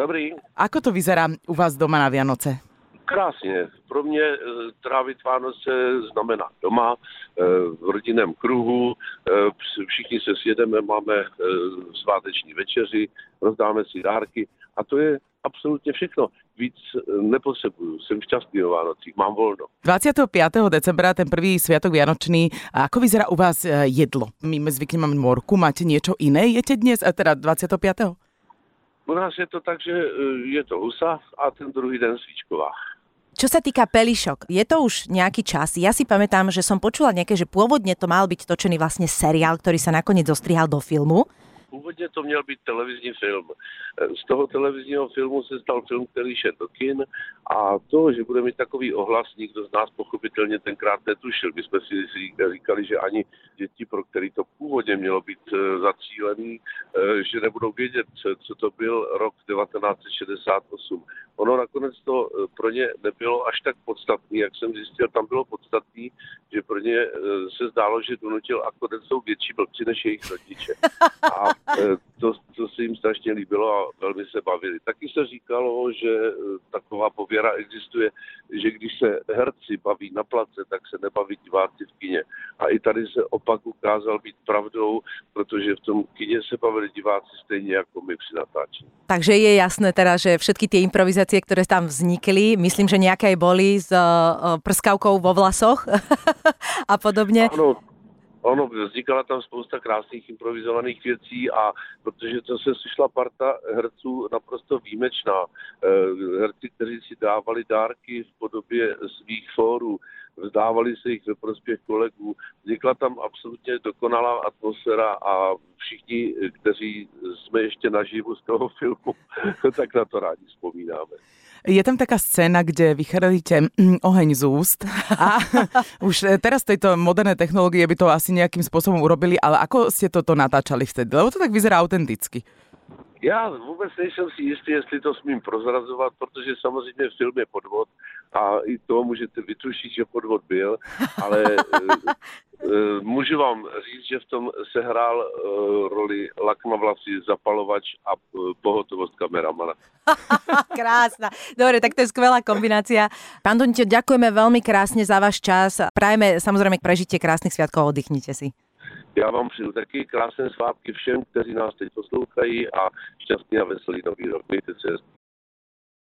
Dobrý. Ako to vyzerá u vás doma na Vianoce? Krásně. Pro mě e, trávit Vánoce znamená doma, e, v rodinném kruhu, e, všichni se sjedeme, máme e, sváteční večeři, rozdáme si dárky a to je absolutně všechno. Víc nepotřebuju, jsem šťastný o Vánocích, mám volno. 25. decembra, ten prvý sviatok Vianočný, a ako vyzerá u vás jedlo? My zvykli máme morku, máte niečo iné jete dnes, a teda 25. U nás je to tak, že e, je to husa a ten druhý den svíčková. Čo sa týka pelišok, je to už nejaký čas. Ja si pamätám, že som počula nejaké, že pôvodne to mal byť točený vlastne seriál, ktorý sa nakoniec zostrihal do filmu. Původně to měl být televizní film. Z toho televizního filmu se stal film, který šel do kin a to, že bude mít takový ohlas, nikdo z nás pochopitelně tenkrát netušil. My jsme si říkali, že ani děti, pro který to původně mělo být eh, zacílený, eh, že nebudou vědět, co to byl rok 1968. Ono nakonec to eh, pro ně nebylo až tak podstatný, jak jsem zjistil, tam bylo podstatný, že pro ně se zdálo, že donutil a konec jsou větší blbci než jejich rodiče. A to, to se jim strašně líbilo a velmi se bavili. Taky se říkalo, že taková pověra existuje, že když se herci baví na place, tak se nebaví diváci v kině. A i tady se opak ukázal být pravdou, protože v tom kině se bavili diváci stejně jako my při natáčení. Takže je jasné teda, že všetky tie improvizácie, ktoré tam vznikli, myslím, že nejaké aj boli s uh, prskavkou vo vlasoch a podobně. Ano, Ono, vznikala tam spousta krásných improvizovaných věcí a protože to se sešla parta herců naprosto výjimečná. Herci, kteří si dávali dárky v podobě svých fórů, vzdávali se jich ve prospěch kolegů. Vznikla tam absolutně dokonalá atmosféra a všichni, kteří jsme ještě naživu z toho filmu, tak na to rádi vzpomínáme. Je tam taká scéna, kde vychrlíte mm, oheň z úst a už teraz tejto moderné technológie by to asi nejakým spôsobom urobili, ale ako ste toto natáčali vtedy? Lebo to tak vyzerá autenticky. Já vůbec nejsem si jistý, jestli to smím prozrazovat, protože samozřejmě film je podvod a i to můžete vytušit, že podvod byl, ale e, e, můžu vám říct, že v tom sehrál e, roli lakma vlasy, zapalovač a pohotovost kameramana. Krásna. Dobre, tak to je skvelá kombinácia. Pán Donite, ďakujeme veľmi krásne za váš čas. Prajeme samozrejme prežitie krásnych sviatkov, oddychnite si. Já vám přeju taky krásné svátky všem, kteří nás teď poslouchají a šťastný a veselý nový rok. Mějte se